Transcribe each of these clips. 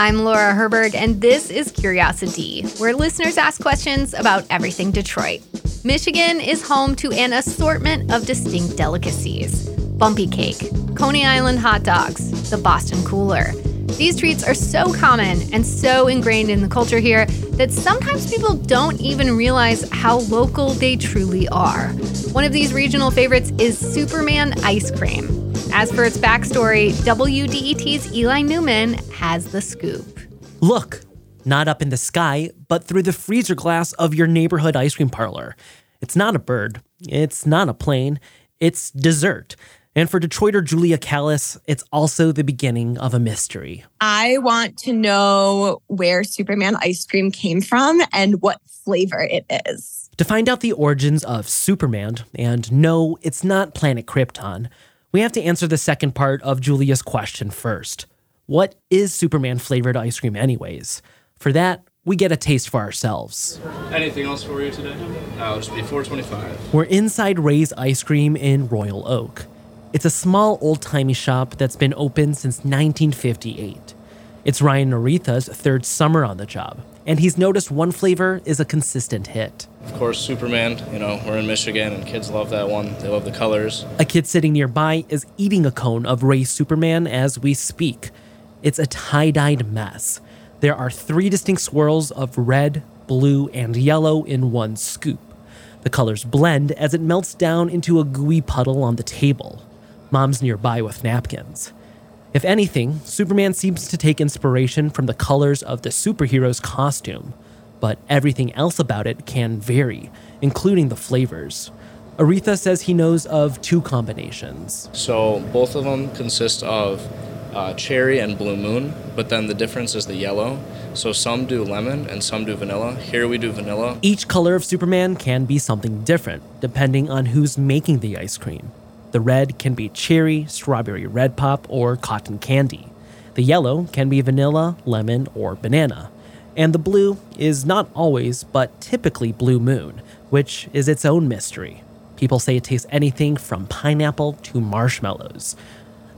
I'm Laura Herberg, and this is CuriosiD, where listeners ask questions about everything Detroit. Michigan is home to an assortment of distinct delicacies bumpy cake, Coney Island hot dogs, the Boston cooler. These treats are so common and so ingrained in the culture here that sometimes people don't even realize how local they truly are. One of these regional favorites is Superman ice cream. As for its backstory, WDET's Eli Newman has the scoop. Look, not up in the sky, but through the freezer glass of your neighborhood ice cream parlor. It's not a bird, it's not a plane, it's dessert. And for Detroiter Julia Callis, it's also the beginning of a mystery. I want to know where Superman ice cream came from and what flavor it is. To find out the origins of Superman, and no, it's not planet Krypton, we have to answer the second part of Julia's question first. What is Superman flavored ice cream, anyways? For that, we get a taste for ourselves. Anything else for you today? No, it'll just be 425. We're inside Ray's Ice Cream in Royal Oak. It's a small old timey shop that's been open since 1958. It's Ryan Aretha's third summer on the job, and he's noticed one flavor is a consistent hit. Of course, Superman. You know, we're in Michigan and kids love that one. They love the colors. A kid sitting nearby is eating a cone of Ray's Superman as we speak. It's a tie dyed mess. There are three distinct swirls of red, blue, and yellow in one scoop. The colors blend as it melts down into a gooey puddle on the table. Mom's nearby with napkins. If anything, Superman seems to take inspiration from the colors of the superhero's costume, but everything else about it can vary, including the flavors. Aretha says he knows of two combinations. So both of them consist of uh, cherry and blue moon, but then the difference is the yellow. So some do lemon and some do vanilla. Here we do vanilla. Each color of Superman can be something different, depending on who's making the ice cream. The red can be cherry, strawberry red pop, or cotton candy. The yellow can be vanilla, lemon, or banana. And the blue is not always, but typically blue moon, which is its own mystery. People say it tastes anything from pineapple to marshmallows.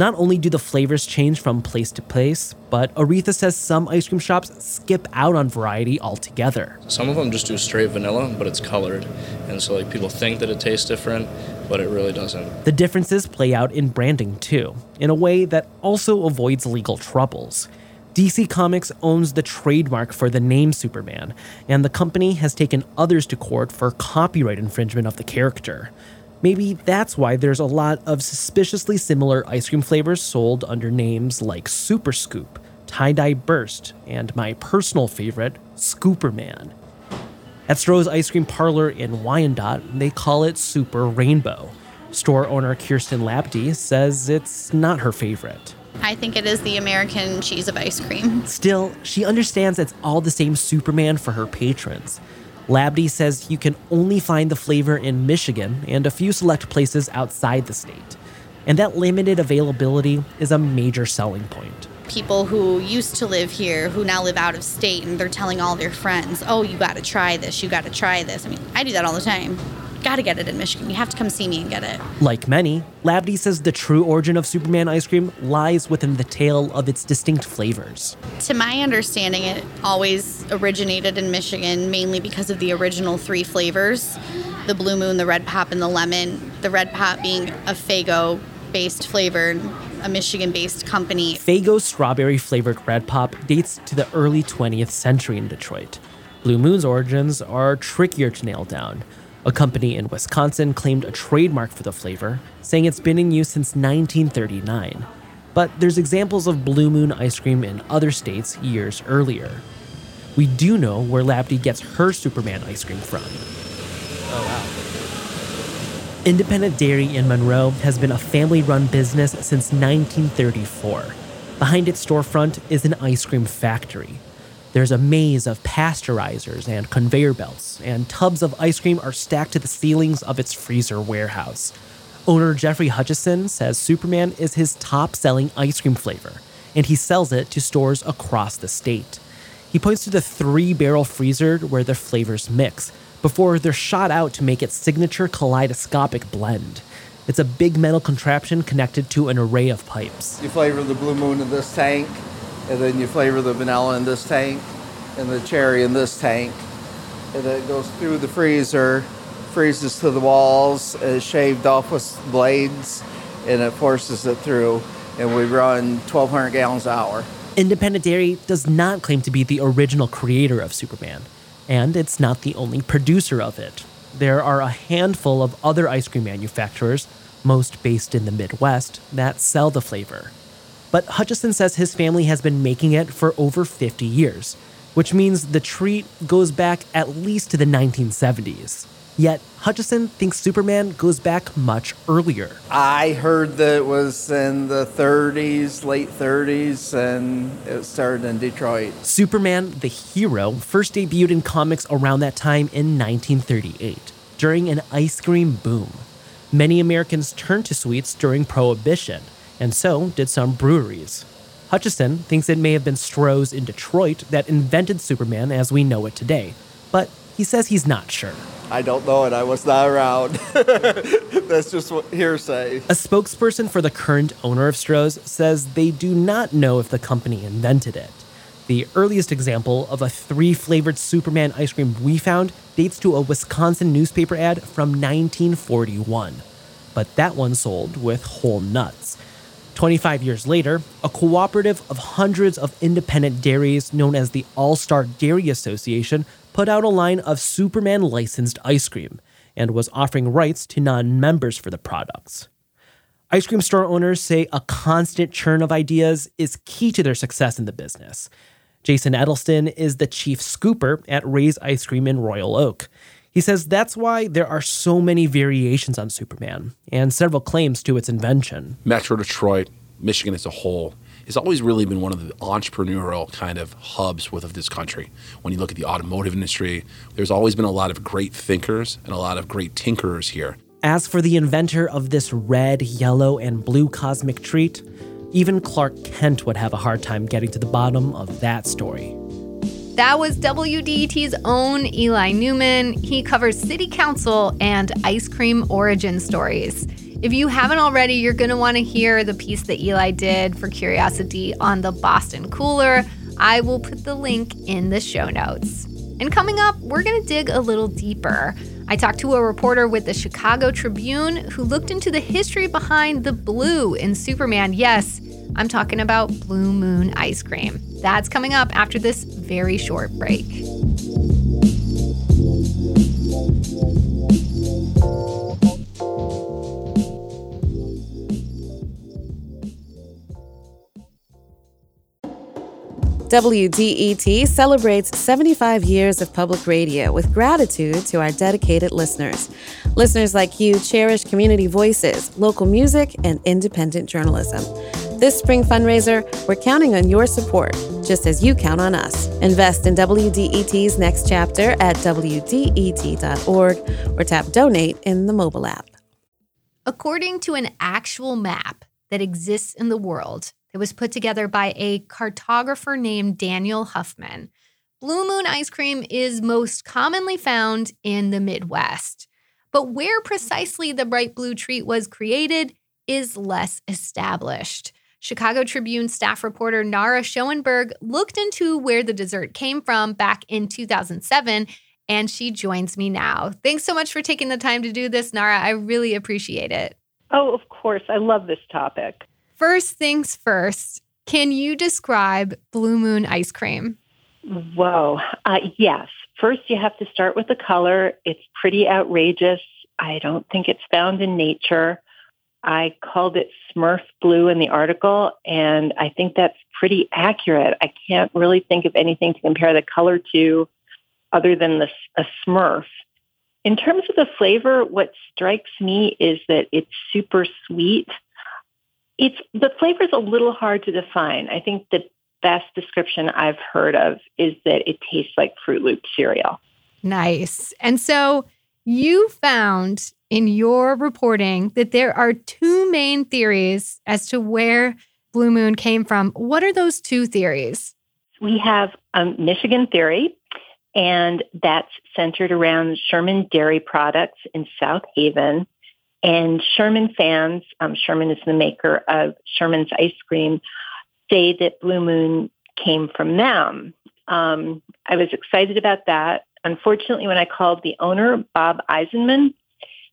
Not only do the flavors change from place to place, but Aretha says some ice cream shops skip out on variety altogether. Some of them just do straight vanilla, but it's colored. And so like people think that it tastes different, but it really doesn't. The differences play out in branding too, in a way that also avoids legal troubles. DC Comics owns the trademark for the name Superman, and the company has taken others to court for copyright infringement of the character. Maybe that's why there's a lot of suspiciously similar ice cream flavors sold under names like Super Scoop, Tie Dye Burst, and my personal favorite, Scooperman. At Stroh's Ice Cream Parlor in Wyandotte, they call it Super Rainbow. Store owner Kirsten Labdy says it's not her favorite. I think it is the American cheese of ice cream. Still, she understands it's all the same Superman for her patrons. Labdy says you can only find the flavor in Michigan and a few select places outside the state. And that limited availability is a major selling point. People who used to live here, who now live out of state, and they're telling all their friends, oh, you gotta try this, you gotta try this. I mean, I do that all the time. Gotta get it in Michigan. You have to come see me and get it. Like many, Labdy says the true origin of Superman ice cream lies within the tale of its distinct flavors. To my understanding, it always originated in Michigan mainly because of the original three flavors the blue moon, the red pop, and the lemon. The red pop being a Faygo based flavor, a Michigan based company. Faygo's strawberry flavored red pop dates to the early 20th century in Detroit. Blue Moon's origins are trickier to nail down. A company in Wisconsin claimed a trademark for the flavor, saying it's been in use since 1939. But there's examples of Blue Moon ice cream in other states years earlier. We do know where Labdy gets her Superman ice cream from. Oh wow. Independent Dairy in Monroe has been a family run business since 1934. Behind its storefront is an ice cream factory. There's a maze of pasteurizers and conveyor belts, and tubs of ice cream are stacked to the ceilings of its freezer warehouse. Owner Jeffrey Hutchison says Superman is his top selling ice cream flavor, and he sells it to stores across the state. He points to the three barrel freezer where the flavors mix before they're shot out to make its signature kaleidoscopic blend. It's a big metal contraption connected to an array of pipes. You flavor the blue moon in this tank, and then you flavor the vanilla in this tank and the cherry in this tank. And then it goes through the freezer, freezes to the walls, is shaved off with blades, and it forces it through. And we run 1,200 gallons an hour. Independent Dairy does not claim to be the original creator of Superman, and it's not the only producer of it. There are a handful of other ice cream manufacturers, most based in the Midwest, that sell the flavor. But Hutchison says his family has been making it for over 50 years, which means the treat goes back at least to the 1970s. Yet, Hutchison thinks Superman goes back much earlier. I heard that it was in the 30s, late 30s, and it started in Detroit. Superman, the hero, first debuted in comics around that time in 1938, during an ice cream boom. Many Americans turned to sweets during Prohibition, and so did some breweries. Hutchison thinks it may have been Stroh's in Detroit that invented Superman as we know it today, but he says he's not sure. I don't know it. I was not around. That's just what hearsay. A spokesperson for the current owner of Stroh's says they do not know if the company invented it. The earliest example of a three flavored Superman ice cream we found dates to a Wisconsin newspaper ad from 1941. But that one sold with whole nuts. 25 years later, a cooperative of hundreds of independent dairies known as the All Star Dairy Association put out a line of Superman licensed ice cream and was offering rights to non members for the products. Ice cream store owners say a constant churn of ideas is key to their success in the business. Jason Edelston is the chief scooper at Ray's Ice Cream in Royal Oak. He says that's why there are so many variations on Superman and several claims to its invention. Metro Detroit, Michigan as a whole, has always really been one of the entrepreneurial kind of hubs with of this country. When you look at the automotive industry, there's always been a lot of great thinkers and a lot of great tinkerers here. As for the inventor of this red, yellow, and blue cosmic treat, even Clark Kent would have a hard time getting to the bottom of that story. That was WDET's own Eli Newman. He covers city council and ice cream origin stories. If you haven't already, you're going to want to hear the piece that Eli did for CuriosiD on the Boston Cooler. I will put the link in the show notes. And coming up, we're going to dig a little deeper. I talked to a reporter with the Chicago Tribune who looked into the history behind the blue in Superman. Yes, I'm talking about Blue Moon ice cream. That's coming up after this very short break. WDET celebrates 75 years of public radio with gratitude to our dedicated listeners. Listeners like you cherish community voices, local music, and independent journalism. This spring fundraiser, we're counting on your support, just as you count on us. Invest in WDET's next chapter at WDET.org or tap donate in the mobile app. According to an actual map that exists in the world, it was put together by a cartographer named Daniel Huffman. Blue Moon ice cream is most commonly found in the Midwest. But where precisely the bright blue treat was created is less established. Chicago Tribune staff reporter Nara Schoenberg looked into where the dessert came from back in 2007, and she joins me now. Thanks so much for taking the time to do this, Nara. I really appreciate it. Oh, of course. I love this topic. First things first, can you describe Blue Moon ice cream? Whoa. Uh, yes. First, you have to start with the color. It's pretty outrageous. I don't think it's found in nature. I called it Smurf blue in the article, and I think that's pretty accurate. I can't really think of anything to compare the color to other than the, a Smurf. In terms of the flavor, what strikes me is that it's super sweet it's the flavor is a little hard to define. I think the best description I've heard of is that it tastes like Fruit Loop cereal. Nice. And so you found in your reporting that there are two main theories as to where Blue Moon came from. What are those two theories? We have a Michigan theory, and that's centered around Sherman Dairy Products in South Haven. And Sherman fans, um, Sherman is the maker of Sherman's ice cream, say that Blue Moon came from them. Um, I was excited about that. Unfortunately, when I called the owner, Bob Eisenman,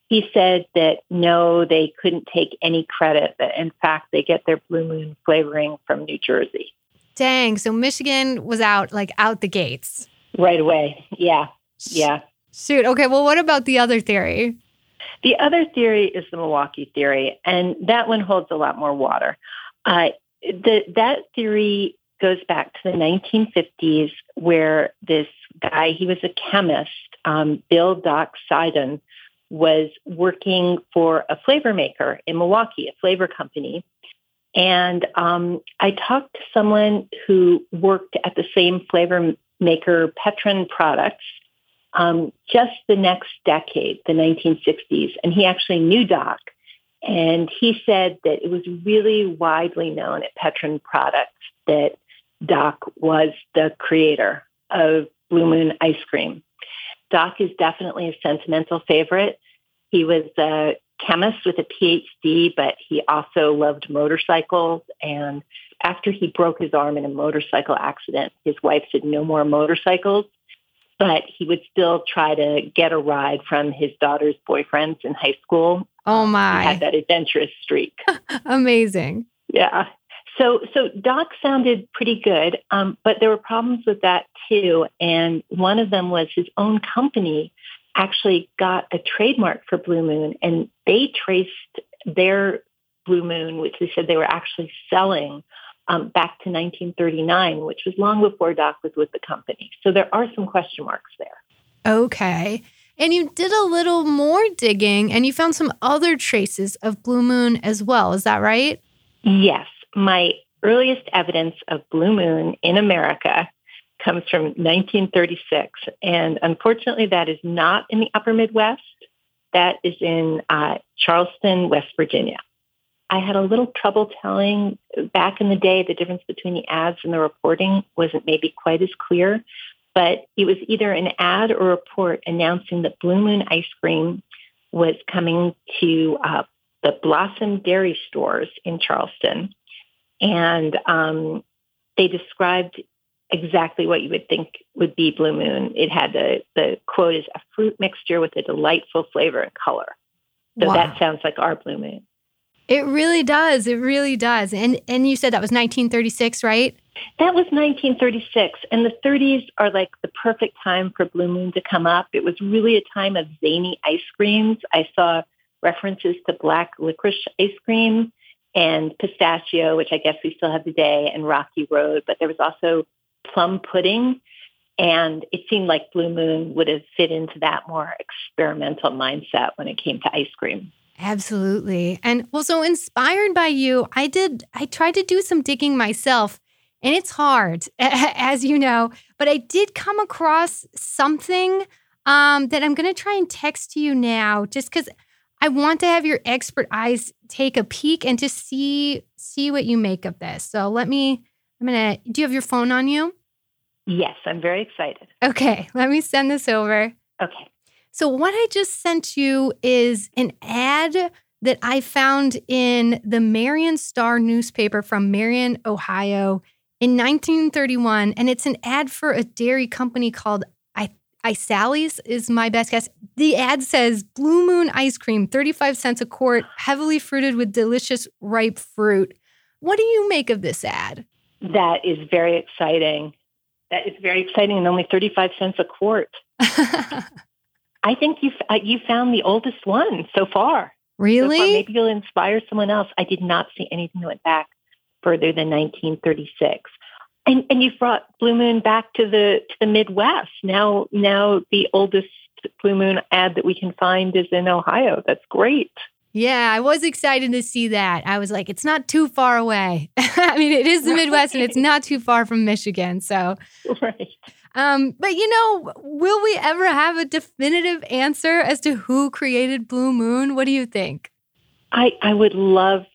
he said that no, they couldn't take any credit. That in fact, they get their Blue Moon flavoring from New Jersey. Dang. So Michigan was out like out the gates. Right away. Yeah. Yeah. Shoot. Okay. Well, what about the other theory? The other theory is the Milwaukee theory, and that one holds a lot more water. Uh, the, that theory goes back to the 1950s, where this guy, he was a chemist, um, Bill Doc Sidon, was working for a flavor maker in Milwaukee, a flavor company. And um, I talked to someone who worked at the same flavor maker, Petran Products, um, just the next decade, the 1960s. And he actually knew Doc. And he said that it was really widely known at Petran Products that Doc was the creator of Blue Moon ice cream. Doc is definitely a sentimental favorite. He was a chemist with a PhD, but he also loved motorcycles. And after he broke his arm in a motorcycle accident, his wife said no more motorcycles, but he would still try to get a ride from his daughter's boyfriends in high school. Oh my. He had that adventurous streak. Amazing. Yeah. So, so Doc sounded pretty good, um, but there were problems with that too. And one of them was his own company actually got a trademark for Blue Moon, and they traced their Blue Moon, which they said they were actually selling um, back to 1939, which was long before Doc was with the company. So there are some question marks there. Okay. And you did a little more digging and you found some other traces of Blue Moon as well. Is that right? Yes my earliest evidence of blue moon in America comes from 1936. And unfortunately, that is not in the upper Midwest. That is in uh, Charleston, West Virginia. I had a little trouble telling back in the day the difference between the ads and the reporting wasn't maybe quite as clear, but it was either an ad or report announcing that Blue Moon ice cream was coming to uh, the Blossom Dairy stores in Charleston and um, they described exactly what you would think would be Blue Moon. It had the the quote is a fruit mixture with a delightful flavor and color. So wow. that sounds like our Blue Moon. It really does. It really does. And and you said that was 1936, right? That was 1936, and the 30s are like the perfect time for Blue Moon to come up. It was really a time of zany ice creams. I saw references to black licorice ice cream and pistachio, which I guess we still have today, and Rocky Road. But there was also plum pudding. And it seemed like Blue Moon would have fit into that more experimental mindset when it came to ice cream. Absolutely. And well, so inspired by you, I did, I tried to do some digging myself. And it's hard, as you know, but I did come across something um, that I'm going to try and text you now, just because I want to have your expert eyes take a peek and just see see what you make of this. So let me I'm going to do you have your phone on you? Yes, I'm very excited. Okay, let me send this over. Okay. So what I just sent you is an ad that I found in the Marion Star newspaper from Marion, Ohio in 1931 and it's an ad for a dairy company called Isalli's is my best guess. The ad says Blue Moon ice cream, 35 cents a quart, heavily fruited with delicious ripe fruit. What do you make of this ad? That is very exciting. That is very exciting and only 35 cents a quart. I think you uh, you found the oldest one so far. Really? So far, maybe you'll inspire someone else. I did not see anything that went back further than 1936 and and you've brought Blue Moon back to the to the Midwest. Now now the oldest Blue Moon ad that we can find is in Ohio. That's great. Yeah, I was excited to see that. I was like, it's not too far away. I mean, it is the Midwest and it's not too far from Michigan. So, right. Um, but you know, will we ever have a definitive answer as to who created Blue Moon? What do you think? I I would love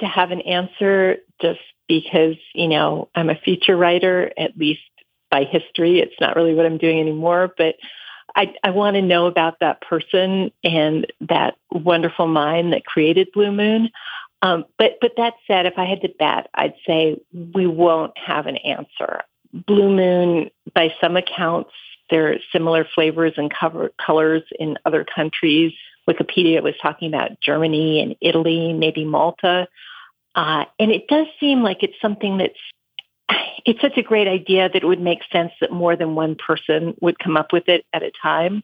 to have an answer just because, you know, I'm a feature writer, at least by history. It's not really what I'm doing anymore, but I, I want to know about that person and that wonderful mind that created Blue Moon. Um, but but that said, if I had to bet, I'd say we won't have an answer. Blue Moon, by some accounts, there are similar flavors and cover, colors in other countries. Wikipedia was talking about Germany and Italy, maybe Malta. Uh, and it does seem like it's something that's it's such a great idea that it would make sense that more than one person would come up with it at a time.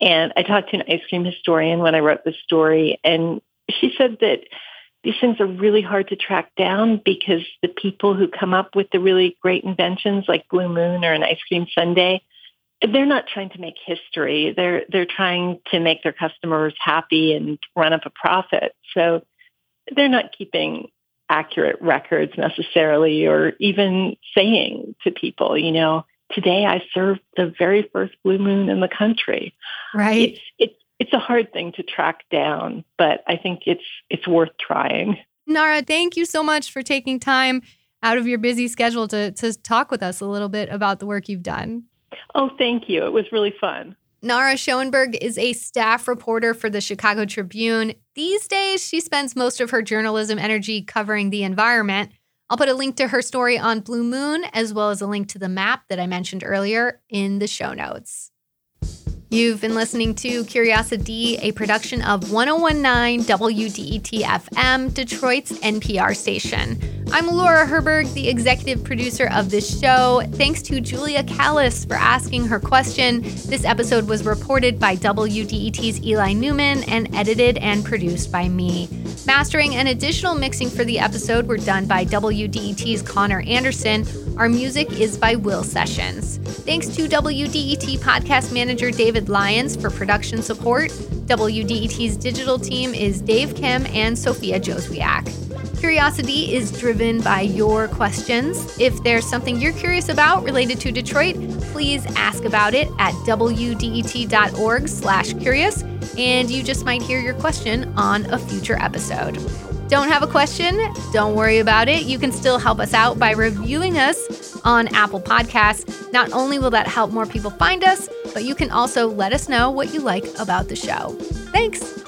And I talked to an ice cream historian when I wrote the story, and she said that these things are really hard to track down because the people who come up with the really great inventions like Blue Moon or an ice cream sundae, they're not trying to make history. They're they're trying to make their customers happy and run up a profit. So they're not keeping accurate records necessarily or even saying to people, you know, today I served the very first blue moon in the country. Right. It's it's it's a hard thing to track down, but I think it's it's worth trying. Nara, thank you so much for taking time out of your busy schedule to to talk with us a little bit about the work you've done. Oh, thank you. It was really fun. Nara Schoenberg is a staff reporter for the Chicago Tribune. These days, she spends most of her journalism energy covering the environment. I'll put a link to her story on Blue Moon, as well as a link to the map that I mentioned earlier in the show notes. You've been listening to CuriosiD, a production of 1019 WDET FM, Detroit's NPR station. I'm Laura Herberg, the executive producer of this show. Thanks to Julia Callis for asking her question. This episode was reported by WDET's Eli Newman and edited and produced by me. Mastering and additional mixing for the episode were done by WDET's Connor Anderson. Our music is by Will Sessions. Thanks to WDET podcast manager David Lyons for production support. WDET's digital team is Dave Kim and Sophia Joswiak. CuriosiD is driven by your questions. If there's something you're curious about related to Detroit, please ask about it at wdet.org/curious and you just might hear your question on a future episode. Don't have a question? Don't worry about it. You can still help us out by reviewing us on Apple Podcasts. Not only will that help more people find us, but you can also let us know what you like about the show. Thanks.